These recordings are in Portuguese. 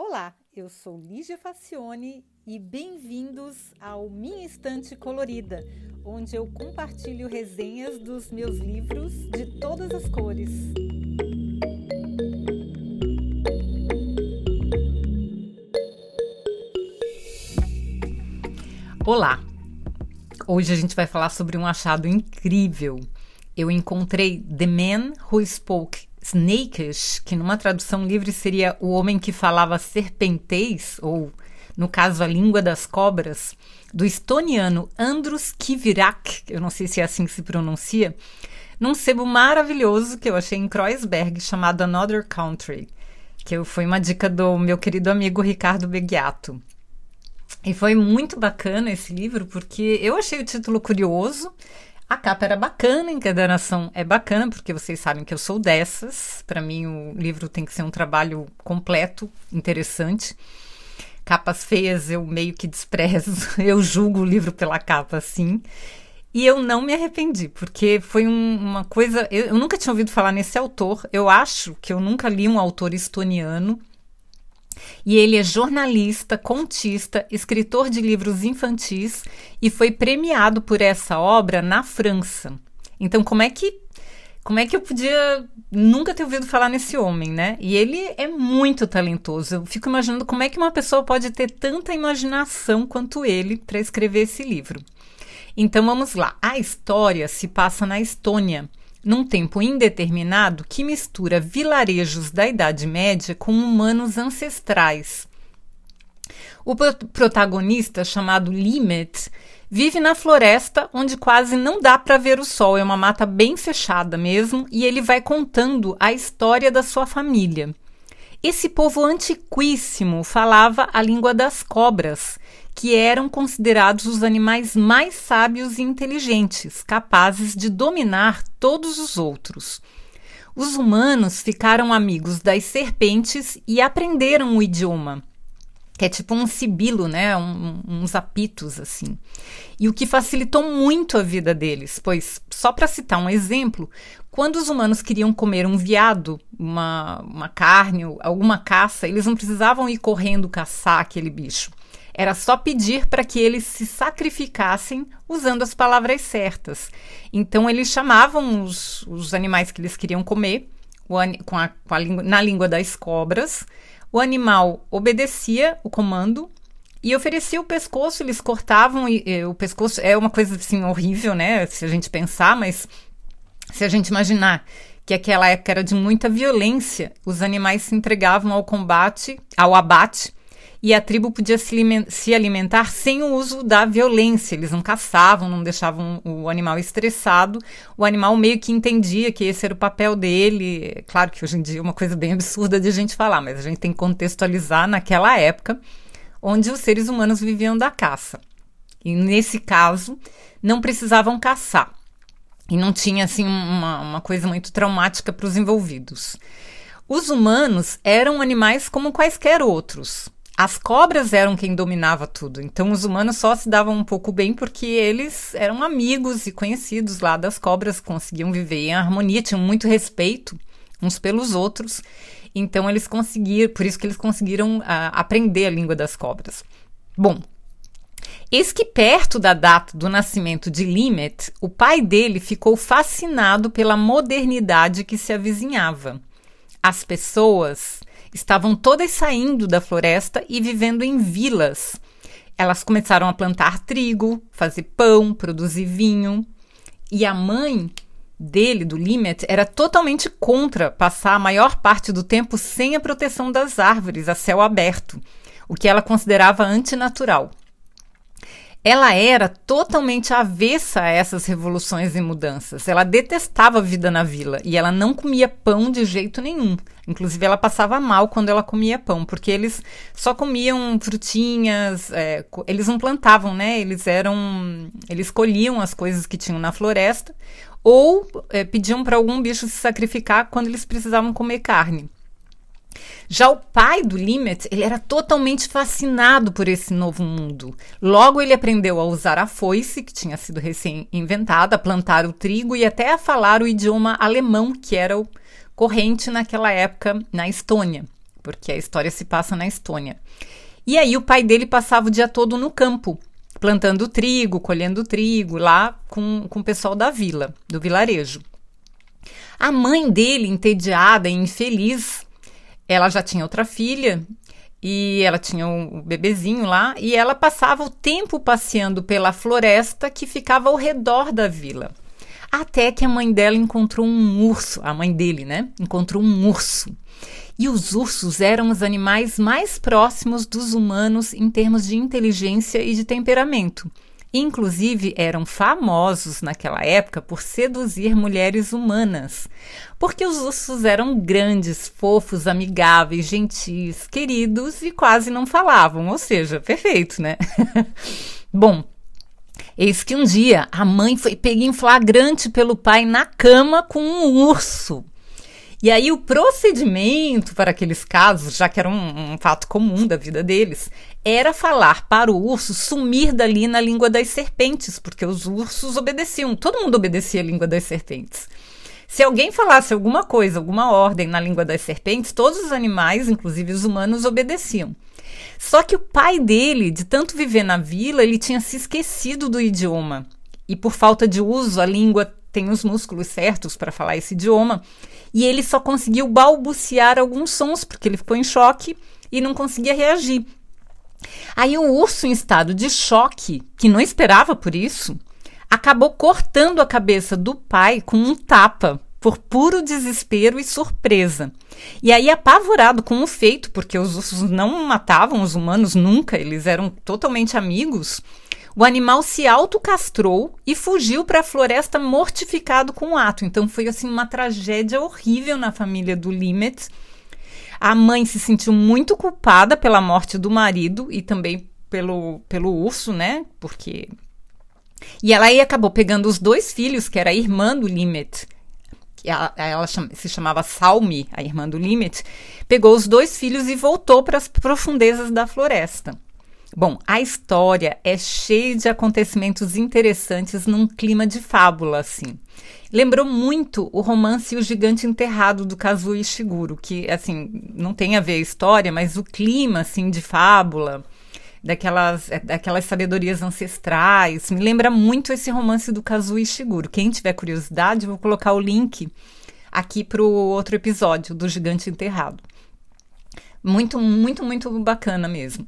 Olá, eu sou Lígia Facione e bem-vindos ao Minha Estante Colorida, onde eu compartilho resenhas dos meus livros de todas as cores. Olá! Hoje a gente vai falar sobre um achado incrível. Eu encontrei The Man Who Spoke Snakish, que numa tradução livre seria o homem que falava serpentez, ou no caso a língua das cobras, do estoniano Andrus Kivirak, eu não sei se é assim que se pronuncia, num sebo maravilhoso que eu achei em Kreuzberg chamado Another Country, que foi uma dica do meu querido amigo Ricardo Beguiato. E foi muito bacana esse livro porque eu achei o título curioso a capa era bacana, encadernação é bacana, porque vocês sabem que eu sou dessas. Para mim, o livro tem que ser um trabalho completo, interessante. Capas feias eu meio que desprezo, eu julgo o livro pela capa, assim. E eu não me arrependi, porque foi um, uma coisa. Eu, eu, nunca tinha ouvido falar nesse autor. Eu acho que eu nunca li um autor estoniano e ele é jornalista, contista, escritor de livros infantis e foi premiado por essa obra na França. Então, como é que como é que eu podia nunca ter ouvido falar nesse homem, né? E ele é muito talentoso. Eu fico imaginando como é que uma pessoa pode ter tanta imaginação quanto ele para escrever esse livro. Então vamos lá. A história se passa na Estônia num tempo indeterminado que mistura vilarejos da Idade Média com humanos ancestrais. O protagonista, chamado Limet, vive na floresta onde quase não dá para ver o sol, é uma mata bem fechada mesmo, e ele vai contando a história da sua família. Esse povo antiquíssimo falava a língua das cobras, que eram considerados os animais mais sábios e inteligentes, capazes de dominar todos os outros. Os humanos ficaram amigos das serpentes e aprenderam o idioma, que é tipo um sibilo, né? Um, uns apitos assim. E o que facilitou muito a vida deles, pois, só para citar um exemplo, quando os humanos queriam comer um veado, uma, uma carne, alguma caça, eles não precisavam ir correndo caçar aquele bicho. Era só pedir para que eles se sacrificassem usando as palavras certas. Então, eles chamavam os, os animais que eles queriam comer com a, com a na língua das cobras. O animal obedecia o comando e oferecia o pescoço, eles cortavam e, e, o pescoço é uma coisa assim horrível, né? Se a gente pensar, mas se a gente imaginar que aquela época era de muita violência, os animais se entregavam ao combate, ao abate e a tribo podia se alimentar sem o uso da violência. Eles não caçavam, não deixavam o animal estressado. O animal meio que entendia que esse era o papel dele. Claro que hoje em dia é uma coisa bem absurda de a gente falar, mas a gente tem que contextualizar naquela época onde os seres humanos viviam da caça. E nesse caso, não precisavam caçar. E não tinha assim uma, uma coisa muito traumática para os envolvidos. Os humanos eram animais como quaisquer outros. As cobras eram quem dominava tudo, então os humanos só se davam um pouco bem porque eles eram amigos e conhecidos lá das cobras, conseguiam viver em harmonia, tinham muito respeito uns pelos outros. Então eles conseguiram, por isso que eles conseguiram uh, aprender a língua das cobras. Bom, eis que perto da data do nascimento de Limet, o pai dele ficou fascinado pela modernidade que se avizinhava. As pessoas estavam todas saindo da floresta e vivendo em vilas. Elas começaram a plantar trigo, fazer pão, produzir vinho. E a mãe dele, do Limet, era totalmente contra passar a maior parte do tempo sem a proteção das árvores, a céu aberto, o que ela considerava antinatural. Ela era totalmente avessa a essas revoluções e mudanças. Ela detestava a vida na vila e ela não comia pão de jeito nenhum. Inclusive, ela passava mal quando ela comia pão, porque eles só comiam frutinhas, é, eles não plantavam, né? Eles eram. Eles colhiam as coisas que tinham na floresta ou é, pediam para algum bicho se sacrificar quando eles precisavam comer carne. Já o pai do Limet, ele era totalmente fascinado por esse novo mundo. Logo ele aprendeu a usar a foice, que tinha sido recém-inventada, a plantar o trigo e até a falar o idioma alemão, que era o corrente naquela época na Estônia. porque a história se passa na Estônia. E aí o pai dele passava o dia todo no campo, plantando trigo, colhendo trigo, lá com, com o pessoal da vila, do vilarejo. A mãe dele, entediada e infeliz, ela já tinha outra filha e ela tinha um bebezinho lá e ela passava o tempo passeando pela floresta que ficava ao redor da vila. Até que a mãe dela encontrou um urso, a mãe dele, né? Encontrou um urso. E os ursos eram os animais mais próximos dos humanos em termos de inteligência e de temperamento. Inclusive, eram famosos naquela época por seduzir mulheres humanas, porque os ursos eram grandes, fofos, amigáveis, gentis, queridos e quase não falavam, ou seja, perfeito, né? Bom, eis que um dia a mãe foi pega em flagrante pelo pai na cama com um urso. E aí o procedimento para aqueles casos, já que era um, um, fato comum da vida deles, era falar para o urso sumir dali na língua das serpentes, porque os ursos obedeciam, todo mundo obedecia a língua das serpentes. Se alguém falasse alguma coisa, alguma ordem na língua das serpentes, todos os animais, inclusive os humanos, obedeciam. Só que o pai dele, de tanto viver na vila, ele tinha se esquecido do idioma. E por falta de uso, a língua tem os músculos certos para falar esse idioma e ele só conseguiu balbuciar alguns sons, porque ele ficou em choque e não conseguia reagir. Aí o urso, em estado de choque, que não esperava por isso, acabou cortando a cabeça do pai com um tapa, por puro desespero e surpresa. E aí, apavorado com o feito, porque os ursos não matavam os humanos nunca, eles eram totalmente amigos, o animal se autocastrou e fugiu para a floresta mortificado com o ato. Então foi assim uma tragédia horrível na família do Limet. A mãe se sentiu muito culpada pela morte do marido e também pelo, pelo urso, né? Porque. E ela aí acabou pegando os dois filhos, que era a irmã do Limet, ela, ela se chamava Salmi, a irmã do Limet, pegou os dois filhos e voltou para as profundezas da floresta. Bom, a história é cheia de acontecimentos interessantes num clima de fábula, assim. Lembrou muito o romance O Gigante Enterrado do Kazuo Ishiguro, que, assim, não tem a ver a história, mas o clima, assim, de fábula, daquelas, é, daquelas sabedorias ancestrais, me lembra muito esse romance do Kazuo Ishiguro. Quem tiver curiosidade, vou colocar o link aqui para o outro episódio do Gigante Enterrado. Muito, muito, muito bacana mesmo.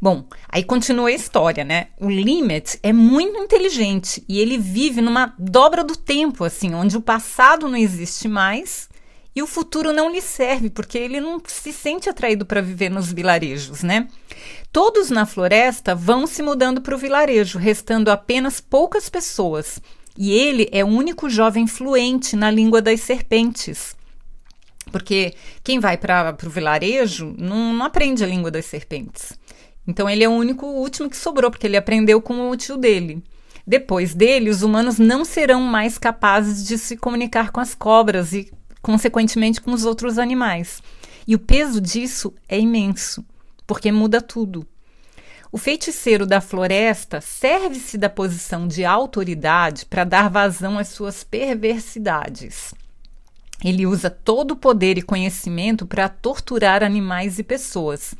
Bom, aí continua a história, né? O Limit é muito inteligente e ele vive numa dobra do tempo, assim, onde o passado não existe mais e o futuro não lhe serve, porque ele não se sente atraído para viver nos vilarejos, né? Todos na floresta vão se mudando para o vilarejo, restando apenas poucas pessoas. E ele é o único jovem fluente na língua das serpentes. Porque quem vai para o vilarejo não, não aprende a língua das serpentes. Então ele é o único o último que sobrou, porque ele aprendeu com o tio dele. Depois dele, os humanos não serão mais capazes de se comunicar com as cobras e, consequentemente, com os outros animais. E o peso disso é imenso, porque muda tudo. O feiticeiro da floresta serve-se da posição de autoridade para dar vazão às suas perversidades. Ele usa todo o poder e conhecimento para torturar animais e pessoas.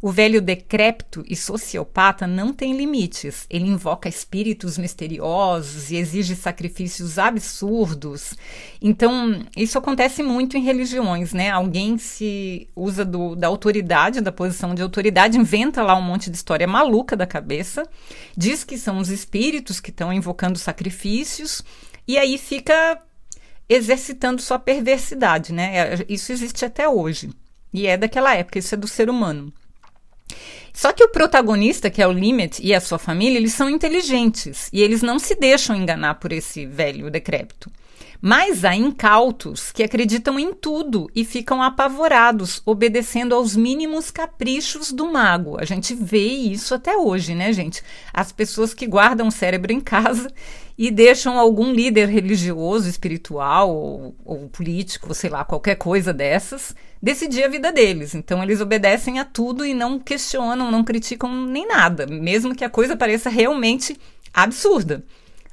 O velho decrépito e sociopata não tem limites. Ele invoca espíritos misteriosos e exige sacrifícios absurdos. Então, isso acontece muito em religiões, né? Alguém se usa do, da autoridade, da posição de autoridade, inventa lá um monte de história maluca da cabeça, diz que são os espíritos que estão invocando sacrifícios, e aí fica exercitando sua perversidade, né? É, isso existe até hoje. E é daquela época, isso é do ser humano. Só que o protagonista, que é o Limit, e a sua família, eles são inteligentes e eles não se deixam enganar por esse velho decrépito. Mas há incautos que acreditam em tudo e ficam apavorados, obedecendo aos mínimos caprichos do mago. A gente vê isso até hoje, né, gente? As pessoas que guardam o cérebro em casa e deixam algum líder religioso, espiritual ou, ou político, sei lá, qualquer coisa dessas, decidir a vida deles. Então eles obedecem a tudo e não questionam, não criticam nem nada, mesmo que a coisa pareça realmente absurda.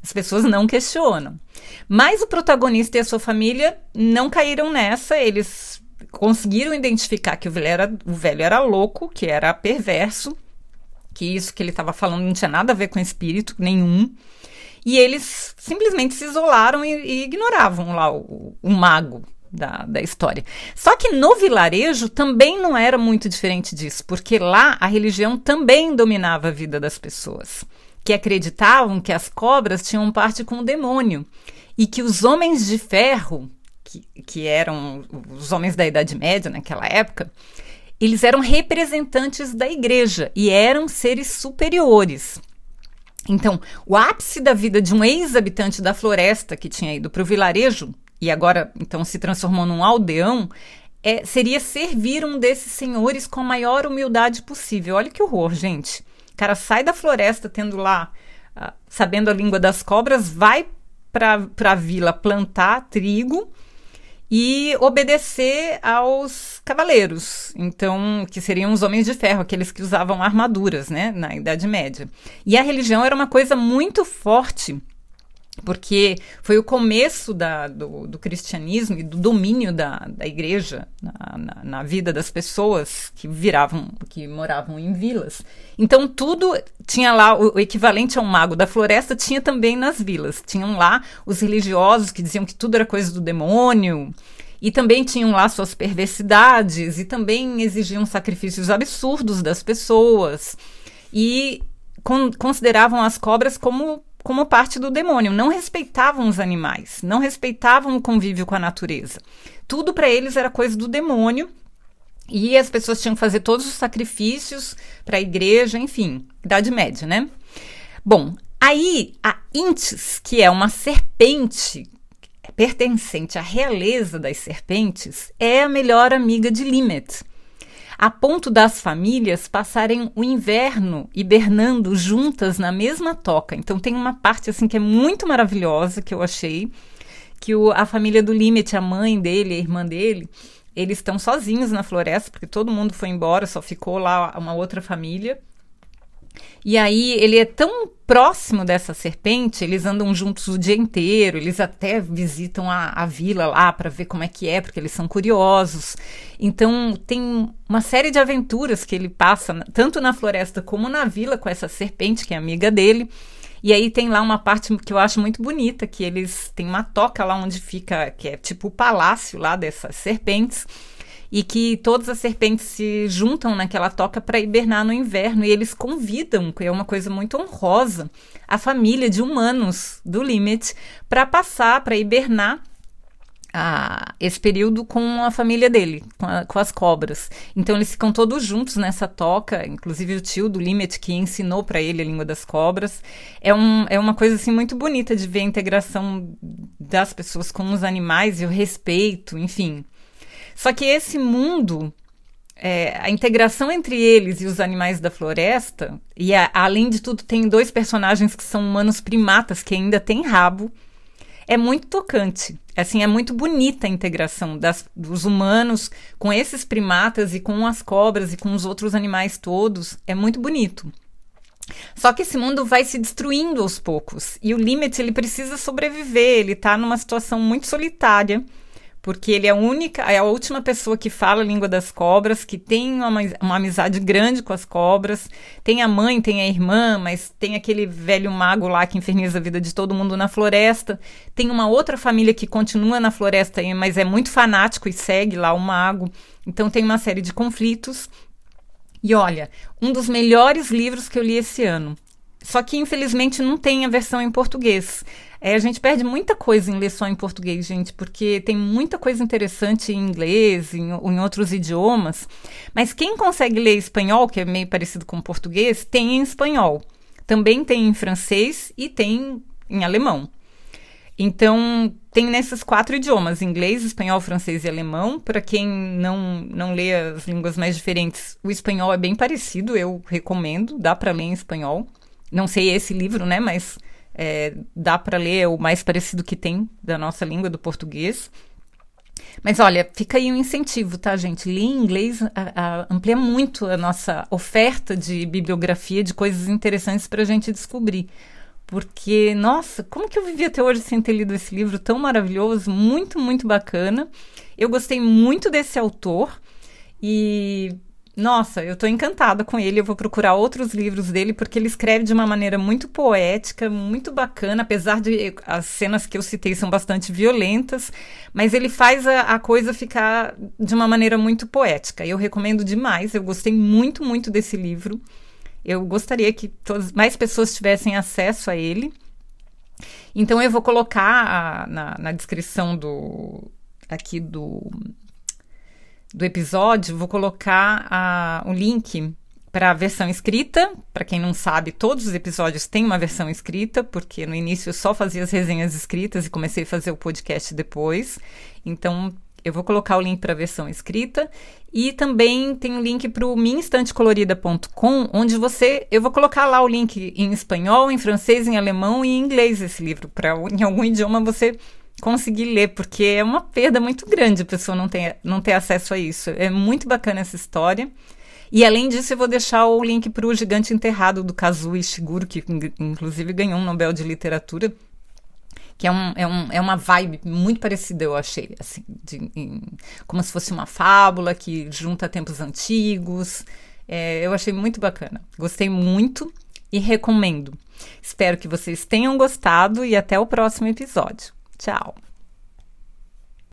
As pessoas não questionam. Mas o protagonista e a sua família não caíram nessa, eles conseguiram identificar que o velho era, o velho era louco, que era perverso, que isso que ele estava falando não tinha nada a ver com espírito nenhum. E eles simplesmente se isolaram e, e ignoravam lá o, o mago da, da história. Só que no vilarejo também não era muito diferente disso, porque lá a religião também dominava a vida das pessoas, que acreditavam que as cobras tinham parte com o demônio e que os homens de ferro, que, que eram os homens da Idade Média naquela época, eles eram representantes da igreja e eram seres superiores. Então, o ápice da vida de um ex-habitante da floresta que tinha ido para o vilarejo e agora então se transformou num aldeão, é, seria servir um desses senhores com a maior humildade possível. Olha que horror, gente. O cara sai da floresta tendo lá, uh, sabendo a língua das cobras, vai para a vila plantar trigo e obedecer aos cavaleiros, então que seriam os homens de ferro, aqueles que usavam armaduras, né, na Idade Média. E a religião era uma coisa muito forte porque foi o começo da, do, do, cristianismo e do domínio da, da igreja na, na, na, vida das pessoas que viravam, que moravam em vilas. Então tudo tinha lá o, o, equivalente a um mago da floresta tinha também nas vilas. Tinham lá os religiosos que diziam que tudo era coisa do demônio e também tinham lá suas perversidades e também exigiam sacrifícios absurdos das pessoas e con consideravam as cobras como como parte do demônio, não respeitavam os animais, não respeitavam o convívio com a natureza. Tudo para eles era coisa do demônio e as pessoas tinham que fazer todos os sacrifícios para a igreja, enfim, Idade Média, né? Bom, aí a Intis, que é uma serpente pertencente à realeza das serpentes, é a melhor amiga de Limet a ponto das famílias passarem o inverno hibernando juntas na mesma toca. Então tem uma parte assim que é muito maravilhosa que eu achei, que o, a família do Limite, a mãe dele, a irmã dele, eles estão sozinhos na floresta, porque todo mundo foi embora, só ficou lá uma outra família. E aí ele é tão próximo dessa serpente, eles andam juntos o dia inteiro, eles até visitam a, a vila lá para ver como é que é, porque eles são curiosos. Então tem uma série de aventuras que ele passa, tanto na floresta como na vila, com essa serpente que é amiga dele. E aí tem lá uma parte que eu acho muito bonita, que eles têm uma toca lá onde fica, que é tipo o palácio lá dessas serpentes e que todas as serpentes se juntam naquela toca para hibernar no inverno e eles convidam, que é uma coisa muito honrosa, a família de humanos do Limit para passar, para hibernar ah, esse período com a família dele, com, a, com, as cobras. Então eles ficam todos juntos nessa toca, inclusive o tio do Limit que ensinou para ele a língua das cobras. É, um, é uma coisa assim muito bonita de ver a integração das pessoas com os animais e o respeito, enfim. Só que esse mundo, é, a integração entre eles e os animais da floresta, e a, além de tudo, tem dois personagens que são humanos primatas que ainda têm rabo, é muito tocante. Assim, é muito bonita a integração das, dos humanos com esses primatas e com as cobras e com os outros animais todos. É muito bonito. Só que esse mundo vai se destruindo aos poucos. E o Limit, ele precisa sobreviver. Ele está numa situação muito solitária porque ele é a única, é a última pessoa que fala a língua das cobras, que tem uma, uma amizade grande com as cobras. Tem a mãe, tem a irmã, mas tem aquele velho mago lá que inferniza a vida de todo mundo na floresta. Tem uma outra família que continua na floresta, mas é muito fanático e segue lá o mago. Então tem uma série de conflitos. E olha, um dos melhores livros que eu li esse ano. Só que infelizmente não tem a versão em português. É, a gente perde muita coisa em ler só em português, gente, porque tem muita coisa interessante em inglês, em, em outros idiomas. Mas quem consegue ler espanhol, que é meio parecido com português, tem em espanhol. Também tem em francês e tem em alemão. Então, tem nesses quatro idiomas: inglês, espanhol, francês e alemão. Para quem não, não lê as línguas mais diferentes, o espanhol é bem parecido, eu recomendo, dá para ler em espanhol. Não sei esse livro, né? Mas é, dá para ler o mais parecido que tem da nossa língua, do português. Mas olha, fica aí um incentivo, tá, gente? Ler em inglês a, a, amplia muito a nossa oferta de bibliografia, de coisas interessantes para a gente descobrir. porque, nossa, como que eu vivi até hoje sem ter lido esse livro tão maravilhoso, muito, muito bacana. Eu gostei muito desse autor e nossa, eu estou encantada com ele. Eu vou procurar outros livros dele porque ele escreve de uma maneira muito poética, muito bacana, apesar de as cenas que eu citei são bastante violentas, mas ele faz a, a coisa ficar de uma maneira muito poética. Eu recomendo demais. Eu gostei muito, muito desse livro. Eu gostaria que todas, mais pessoas tivessem acesso a ele. Então eu vou colocar a, na, na descrição do aqui do do episódio, vou colocar o link para a versão escrita. Para quem não sabe, todos os episódios têm uma versão escrita, porque no início eu só fazia as resenhas escritas e comecei a fazer o podcast depois. Então, eu vou colocar o link para a versão escrita e também tem um link para o minhainstantecolorida.com, onde você, eu vou colocar lá o link em espanhol, em francês, em alemão e em inglês esse livro, para em algum idioma você conseguir ler, porque é uma perda muito grande a pessoa não ter, não ter acesso a isso. É muito bacana essa história. E além disso, eu vou deixar o link para o Gigante Enterrado do Kazuo Ishiguro, que inclusive ganhou um Nobel de Literatura, que é, um, é, um, é uma vibe muito parecida, eu achei, assim, de, em, como se fosse uma fábula que junta tempos antigos. É, eu achei muito bacana. Gostei muito e recomendo. Espero que vocês tenham gostado e até o próximo episódio. Tchau!